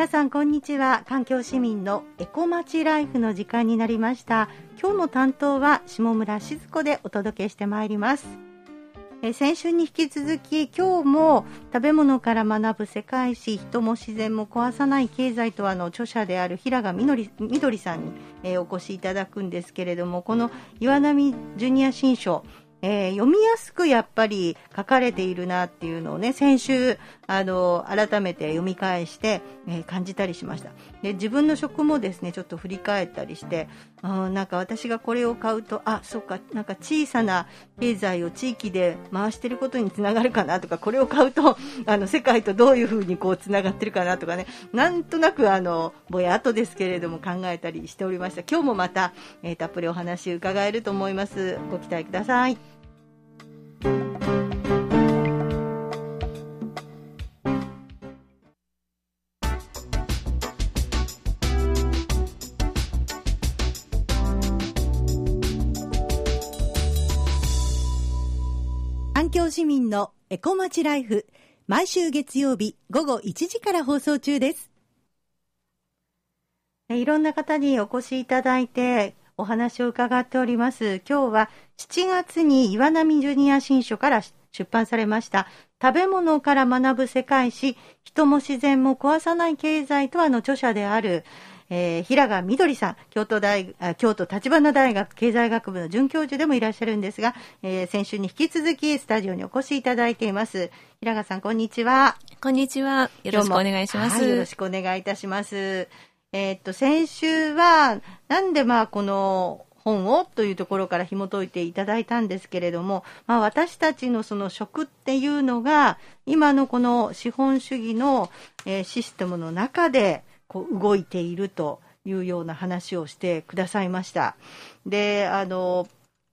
皆さんこんにちは。環境市民のエコまちライフの時間になりました。今日の担当は下村静子でお届けしてまいります。え先週に引き続き今日も食べ物から学ぶ世界史人も自然も壊さない経済とはの著者である平賀みのりみどりさんに、えお越しいただくんですけれどもこの岩波ジュニア新書えー、読みやすくやっぱり書かれているなっていうのをね、先週、あの、改めて読み返して、えー、感じたりしました。で、自分の職もですね、ちょっと振り返ったりして、うん、なんか私がこれを買うと、あ、そっか、なんか小さな経済を地域で回してることにつながるかなとか、これを買うと、あの、世界とどういうふうにこうつながってるかなとかね、なんとなくあの、ぼやっとですけれども考えたりしておりました。今日もまた、えー、たっぷりお話伺えると思います。ご期待ください。環境市民のエコまちライフ毎週月曜日午後1時から放送中ですいろんな方にお越しいただいてお話を伺っております。今日は7月に岩波ジュニア新書から出版されました食べ物から学ぶ世界史人も自然も壊さない経済とはの著者である、えー、平賀みどりさん京都大京都立花大学経済学部の准教授でもいらっしゃるんですが、えー、先週に引き続きスタジオにお越しいただいています。平賀さんこんにちは。こんにちは。よろしくお願いします、はい、よろしくお願いいたします。えー、っと、先週は、なんでまあ、この本をというところから紐解いていただいたんですけれども、まあ、私たちのその食っていうのが、今のこの資本主義の、えー、システムの中で、こう、動いているというような話をしてくださいました。で、あの、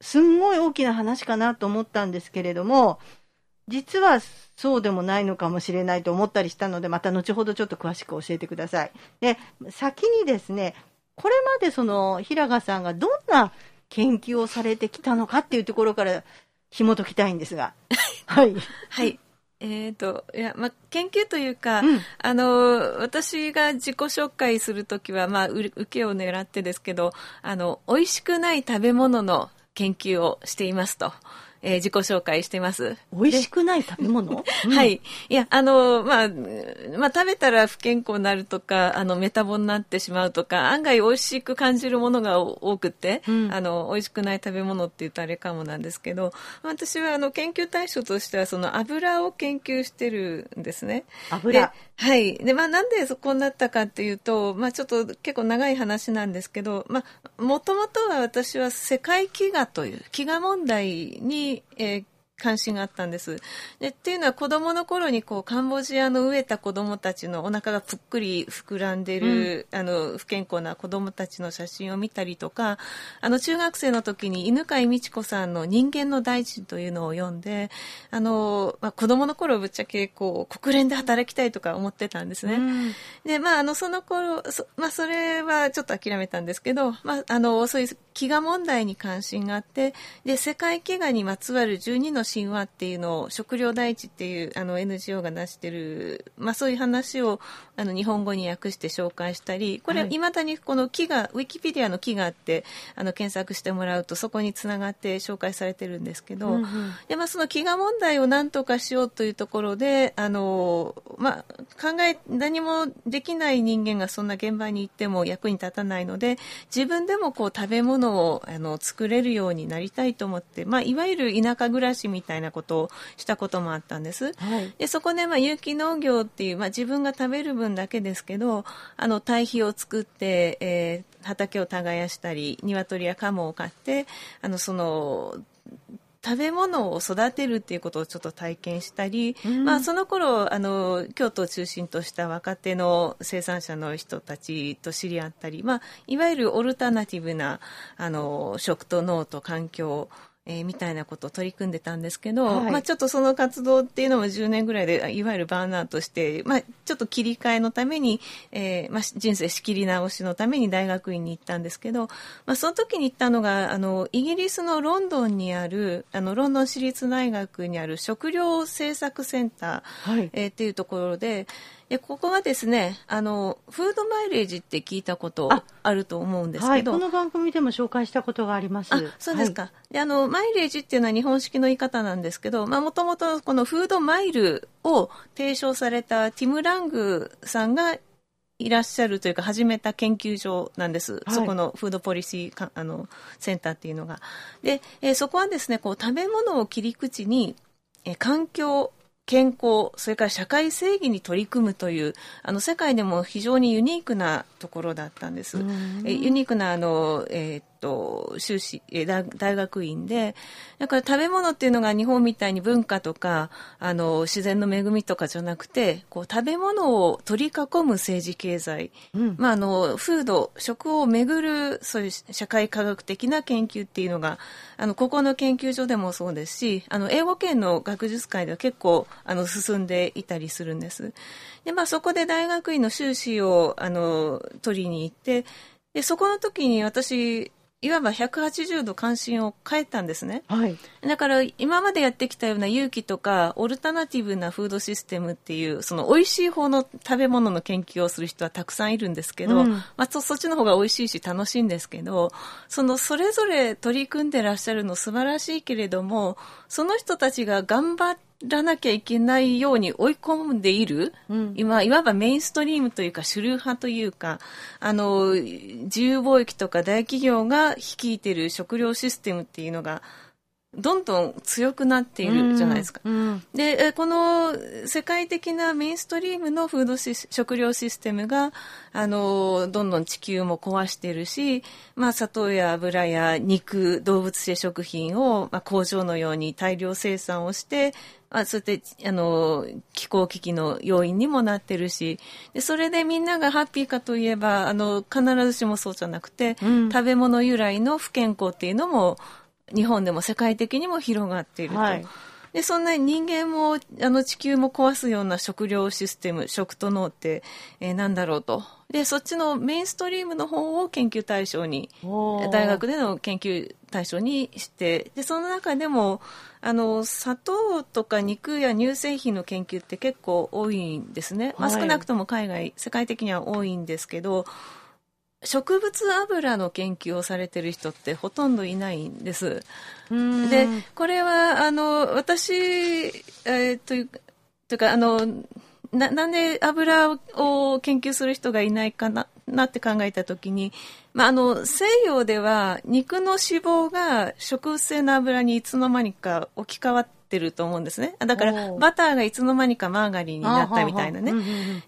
すんごい大きな話かなと思ったんですけれども、実はそうでもないのかもしれないと思ったりしたので、また後ほどちょっと詳しく教えてください。で、先にですね、これまでその平賀さんがどんな研究をされてきたのかっていうところから紐解きたいんですが。はい。はい。えっ、ー、と、いや、まあ、研究というか、うん、あの、私が自己紹介するときは、まあ、受けを狙ってですけど、あの、美味しくない食べ物の研究をしていますと。えー、自己紹介してます。美味しくない食べ物、うん、はい。いや、あの、まあ、まあ、食べたら不健康になるとか、あの、メタボになってしまうとか、案外美味しく感じるものが多くて、うん、あの、美味しくない食べ物って言うとあれかもなんですけど、私はあの、研究対象としては、その油を研究してるんですね。油はい。で、まあ、なんでそこになったかっていうと、まあ、ちょっと結構長い話なんですけど、まあ、もともとは私は世界飢餓という、飢餓問題に、えー、関心があったんです。でっていうのは子供の頃にこうカンボジアの飢えた子供たちのお腹がぷっくり膨らんでる、うん、あの不健康な子供たちの写真を見たりとかあの中学生の時に犬飼美智子さんの「人間の大臣」というのを読んであの、まあ、子供の頃ぶっちゃけこう国連で働きたいとか思ってたんですね。うん、でまああのその頃そ,、まあ、それはちょっと諦めたんですけど、まあ、あのそういう飢餓問題に関心があってで世界飢餓にまつわる12の神話っていうのを食料第一っていうあの NGO が出してる、まあ、そういう話をあの日本語に訳して紹介したりこれい。まだにこの木がウィキペディアの木があってあの検索してもらうとそこにつながって紹介されてるんですけど、うんうん、でまあ、その飢餓問題を何とかしようというところであの、まあ、考え何もできない人間がそんな現場に行っても役に立たないので自分でもこう食べ物をあの作れるようになりたいと思って、まあ、いわゆる田舎暮らしみたいなことをしたこともあったんです。はい、でそこで、まあ、有機農業っていう、まあ、自分が食べる分だけですけどあの堆肥を作って、えー、畑を耕したり鶏や鴨を飼ってあのその食べ物を育てるっていうことをちょっと体験したり、うん、まあその頃あの京都を中心とした若手の生産者の人たちと知り合ったり、まあ、いわゆるオルタナティブなあの食と脳と環境えー、みたいなことを取り組んでたんですけど、はい、まあちょっとその活動っていうのも10年ぐらいでいわゆるバーンアウトして、まあちょっと切り替えのために、えー、まあ人生仕切り直しのために大学院に行ったんですけど、まあその時に行ったのが、あの、イギリスのロンドンにある、あの、ロンドン市立大学にある食料政策センター、はい、えー、っていうところで、でここはですねあのフードマイレージって聞いたことあると思うんですけど、はい、この番組でも紹介したことがあります。あそうですか、はい、であのマイレージっていうのは日本式の言い方なんですけどもともとこのフードマイルを提唱されたティム・ラングさんがいらっしゃるというか始めた研究所なんです、はい、そこのフードポリシーあのセンターっていうのが。で、えー、そこはですねこう食べ物を切り口に、えー、環境健康、それから社会正義に取り組むという、あの、世界でも非常にユニークなところだったんです。えユニークな、あの、えー、っと、修士、え大学院で、だから食べ物っていうのが日本みたいに文化とか、あの、自然の恵みとかじゃなくて、こう、食べ物を取り囲む政治経済、うん、まあ、あの、フード、食をめぐる、そういう社会科学的な研究っていうのが、あの、ここの研究所でもそうですし、あの、英語圏の学術会では結構、あの、進んでいたりするんです。で、まあ、そこで大学院の修士を、あの、取りに行って、で、そこの時に私、いわば180度関心を変えたんですね。はい。だから今までやってきたような勇気とかオルタナティブなフードシステムっていうその美味しい方の食べ物の研究をする人はたくさんいるんですけど、うん、まあそっちの方が美味しいし楽しいんですけど、そのそれぞれ取り組んでらっしゃるの素晴らしいけれども、その人たちが頑張ってらなきゃいけないように追い込んでいる、うん、今いわばメインストリームというか主流派というかあの自由貿易とか大企業が率いている食料システムっていうのがどんどん強くなっているじゃないですか。うんうん、で、この世界的なメインストリームのフード食料システムが、あの、どんどん地球も壊してるし、まあ、砂糖や油や肉、動物性食品を、まあ、工場のように大量生産をして、まあ、そうやって、あの、気候危機の要因にもなってるし、で、それでみんながハッピーかといえば、あの、必ずしもそうじゃなくて、うん、食べ物由来の不健康っていうのも、日本でも世界的にも広がっていると。はい。でそんな人間もあの地球も壊すような食料システム食と脳って、えー、何だろうと。でそっちのメインストリームの方を研究対象に大学での研究対象にしてでその中でもあの砂糖とか肉や乳製品の研究って結構多いんですね、まあ、少なくとも海外世界的には多いんですけど植物油の研究をされてる人ってほとんどいないんです。で、これは、あの、私、えー、という、というか、あの、な、なんで油を研究する人がいないかな、なって考えたときに、まあ、あの、西洋では肉の脂肪が植物性の油にいつの間にか置き換わってってると思うんですね。だから、バターがいつの間にかマーガリンになったみたいなね。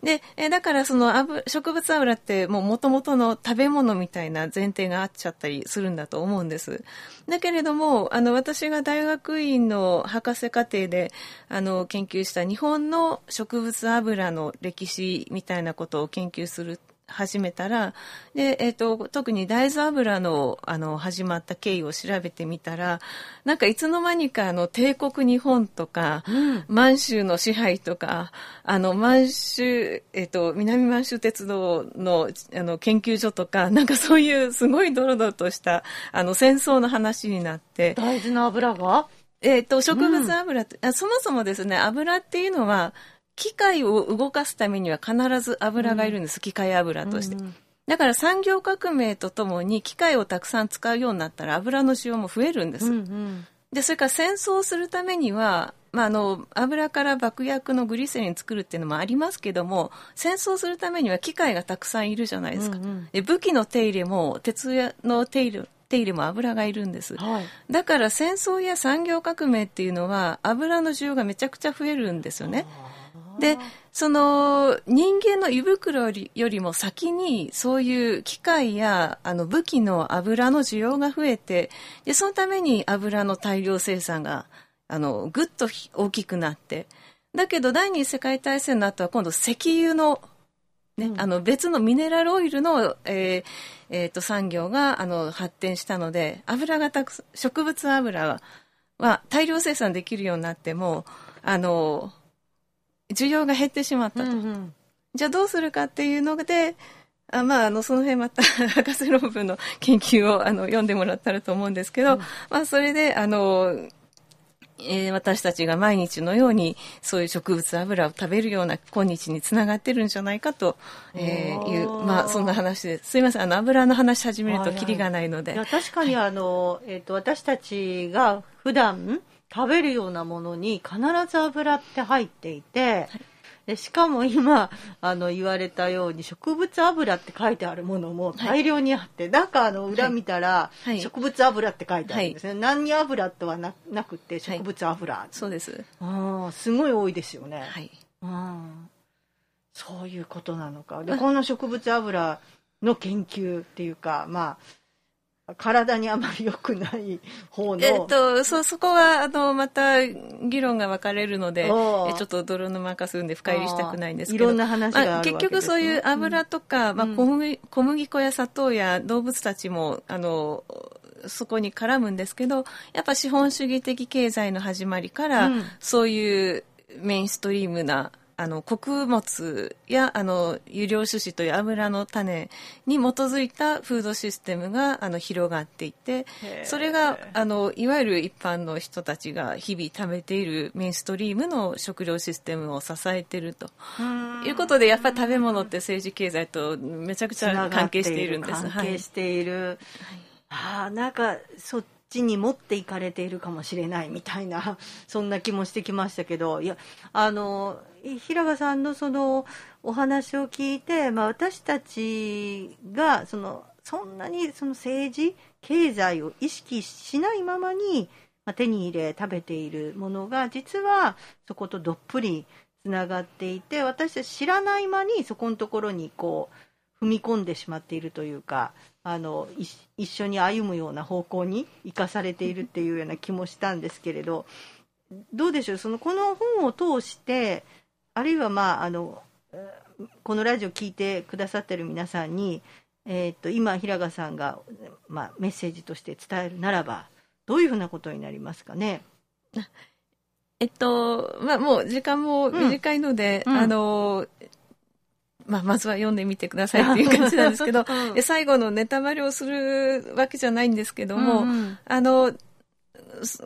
で、えだからその油植物油ってもう元々の食べ物みたいな前提があっちゃったりするんだと思うんです。だけれども、あの、私が大学院の博士課程で、あの、研究した日本の植物油の歴史みたいなことを研究する始めたら、で、えっ、ー、と、特に大豆油の、あの、始まった経緯を調べてみたら、なんかいつの間にか、あの、帝国日本とか、うん、満州の支配とか、あの、満州、えっ、ー、と、南満州鉄道の、あの、研究所とか、なんかそういうすごいドロドロとした、あの、戦争の話になって。大豆の油が？えっ、ー、と、植物油うん、そもそもですね、油っていうのは、機械を動かすためには必ず油がいるんです、うん、機械油として。だから産業革命とともに機械をたくさん使うようになったら油の使用も増えるんです。うんうん、で、それから戦争するためには、まあ、あの、油から爆薬のグリセリン作るっていうのもありますけども、戦争するためには機械がたくさんいるじゃないですか。うんうん、で武器の手入れも、鉄の手入れ、手入れも油がいるんです、はい、だから戦争や産業革命っていうのは油の需要がめちゃくちゃ増えるんですよね。で、その人間の胃袋よりも先にそういう機械やあの武器の油の需要が増えて、で、そのために油の大量生産があのぐっと大きくなって、だけど第二次世界大戦の後は今度石油のね、うん、あの別のミネラルオイルの、えーえー、と産業があの発展したので油がたく植物油はは大量生産できるようになってもあの需要が減ってしまったと。うんうん、じゃあどうするかっていうので、あまあ、あの、その辺また博士論文の研究をあの読んでもらったらと思うんですけど、うん、まあ、それで、あの、えー、私たちが毎日のようにそういう植物油を食べるような今日につながってるんじゃないかと、えー、いう、まあそんな話です。すいません、あの油の話始めるとキリがないので。はいはい、確かにあの、えっ、ー、と、私たちが普段食べるようなものに必ず油って入っていて、はい。でしかも今あの言われたように植物油って書いてあるものも大量にあって、はい、中あの裏見たら、植物油って書いてあるんですね、はい、何油とはななくて植物油、はい、そうです。あすごい多いですよね。はい。あそういうことなのか。でこの植物油の研究っていうかまあ体にあまり良くない方の。えっと、そ、そこは、あの、また、議論が分かれるので、えちょっと泥沼化するんで深入りしたくないんですけど。いろんな話があるわけです、ね、結局そういう油とか、うん、まあ小麦、小麦粉や砂糖や動物たちも、あの、そこに絡むんですけど、やっぱ資本主義的経済の始まりから、うん、そういうメインストリームなあの穀物やあの有料種子という油の種に基づいたフードシステムがあの広がっていてそれがあのいわゆる一般の人たちが日々食べているメインストリームの食料システムを支えていると。いうことでやっぱり食べ物って政治経済とめちゃくちゃ関係しているんです。関係している、はい、あなんかそちに持っていかれているかもしれないみたいな そんな気もしてきましたけどいやあの平賀さんのそのお話を聞いて、まあ、私たちがそのそんなにその政治経済を意識しないままに、まあ、手に入れ食べているものが実はそことどっぷりつながっていて私たち知らない間にそこのところにこう踏み込んでしまっているというかあの一緒に歩むような方向に生かされているっていうような気もしたんですけれどどうでしょう？そのこの本を通してあるいはまああのこのラジオ聞いてくださってる皆さんに、えー、と今平賀さんが、まあ、メッセージとして伝えるならばどういうふうなことになりますかね？えっと、まあ、もう時間も短いので、うん、あの、まあ、まずは読んでみてくださいっていう感じなんですけど、うん、最後のネタバレをするわけじゃないんですけども、うんうん、あの、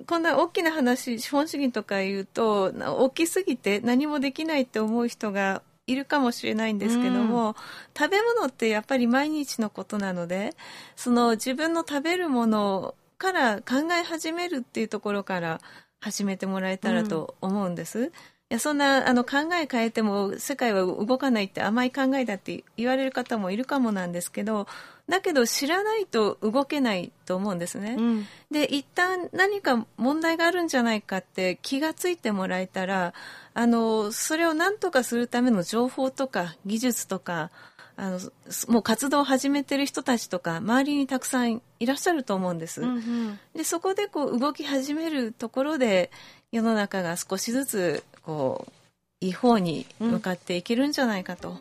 こんな大きな話、資本主義とか言うと、大きすぎて何もできないって思う人がいるかもしれないんですけども、うん、食べ物ってやっぱり毎日のことなので、その自分の食べるものから考え始めるっていうところから始めてもらえたらと思うんです。うんやそんなあの考え変えても世界は動かないって甘い考えだって言われる方もいるかもなんですけどだけど知らないと動けないと思うんですね。うん、で一旦何か問題があるんじゃないかって気がついてもらえたらあのそれを何とかするための情報とか技術とかあのもう活動を始めてる人たちとか周りにたくさんいらっしゃると思うんです。うんうん、でそこでこう動き始めるところで世の中が少しずつこういい方に向かっていけるんじゃないかと、うん、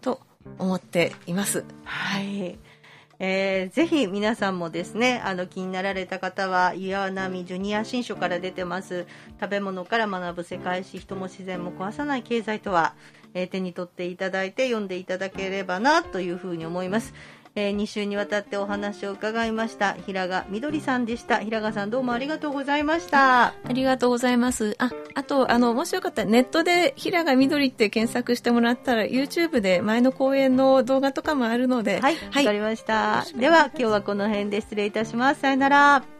と思っています。はい。えー、ぜひ皆さんもですねあの気になられた方は岩波ジュニア新書から出てます食べ物から学ぶ世界史人も自然も壊さない経済とは、えー、手に取っていただいて読んでいただければなというふうに思います。えー、2週にわたってお話を伺いました。平賀みどりさんでした。平賀さんどうもありがとうございました。ありがとうございます。ああとあのもしよかったらネットで平賀みどりって検索してもらったら YouTube で前の公演の動画とかもあるので。はいわ、はい、かりました。では今日はこの辺で失礼いたします。さよなら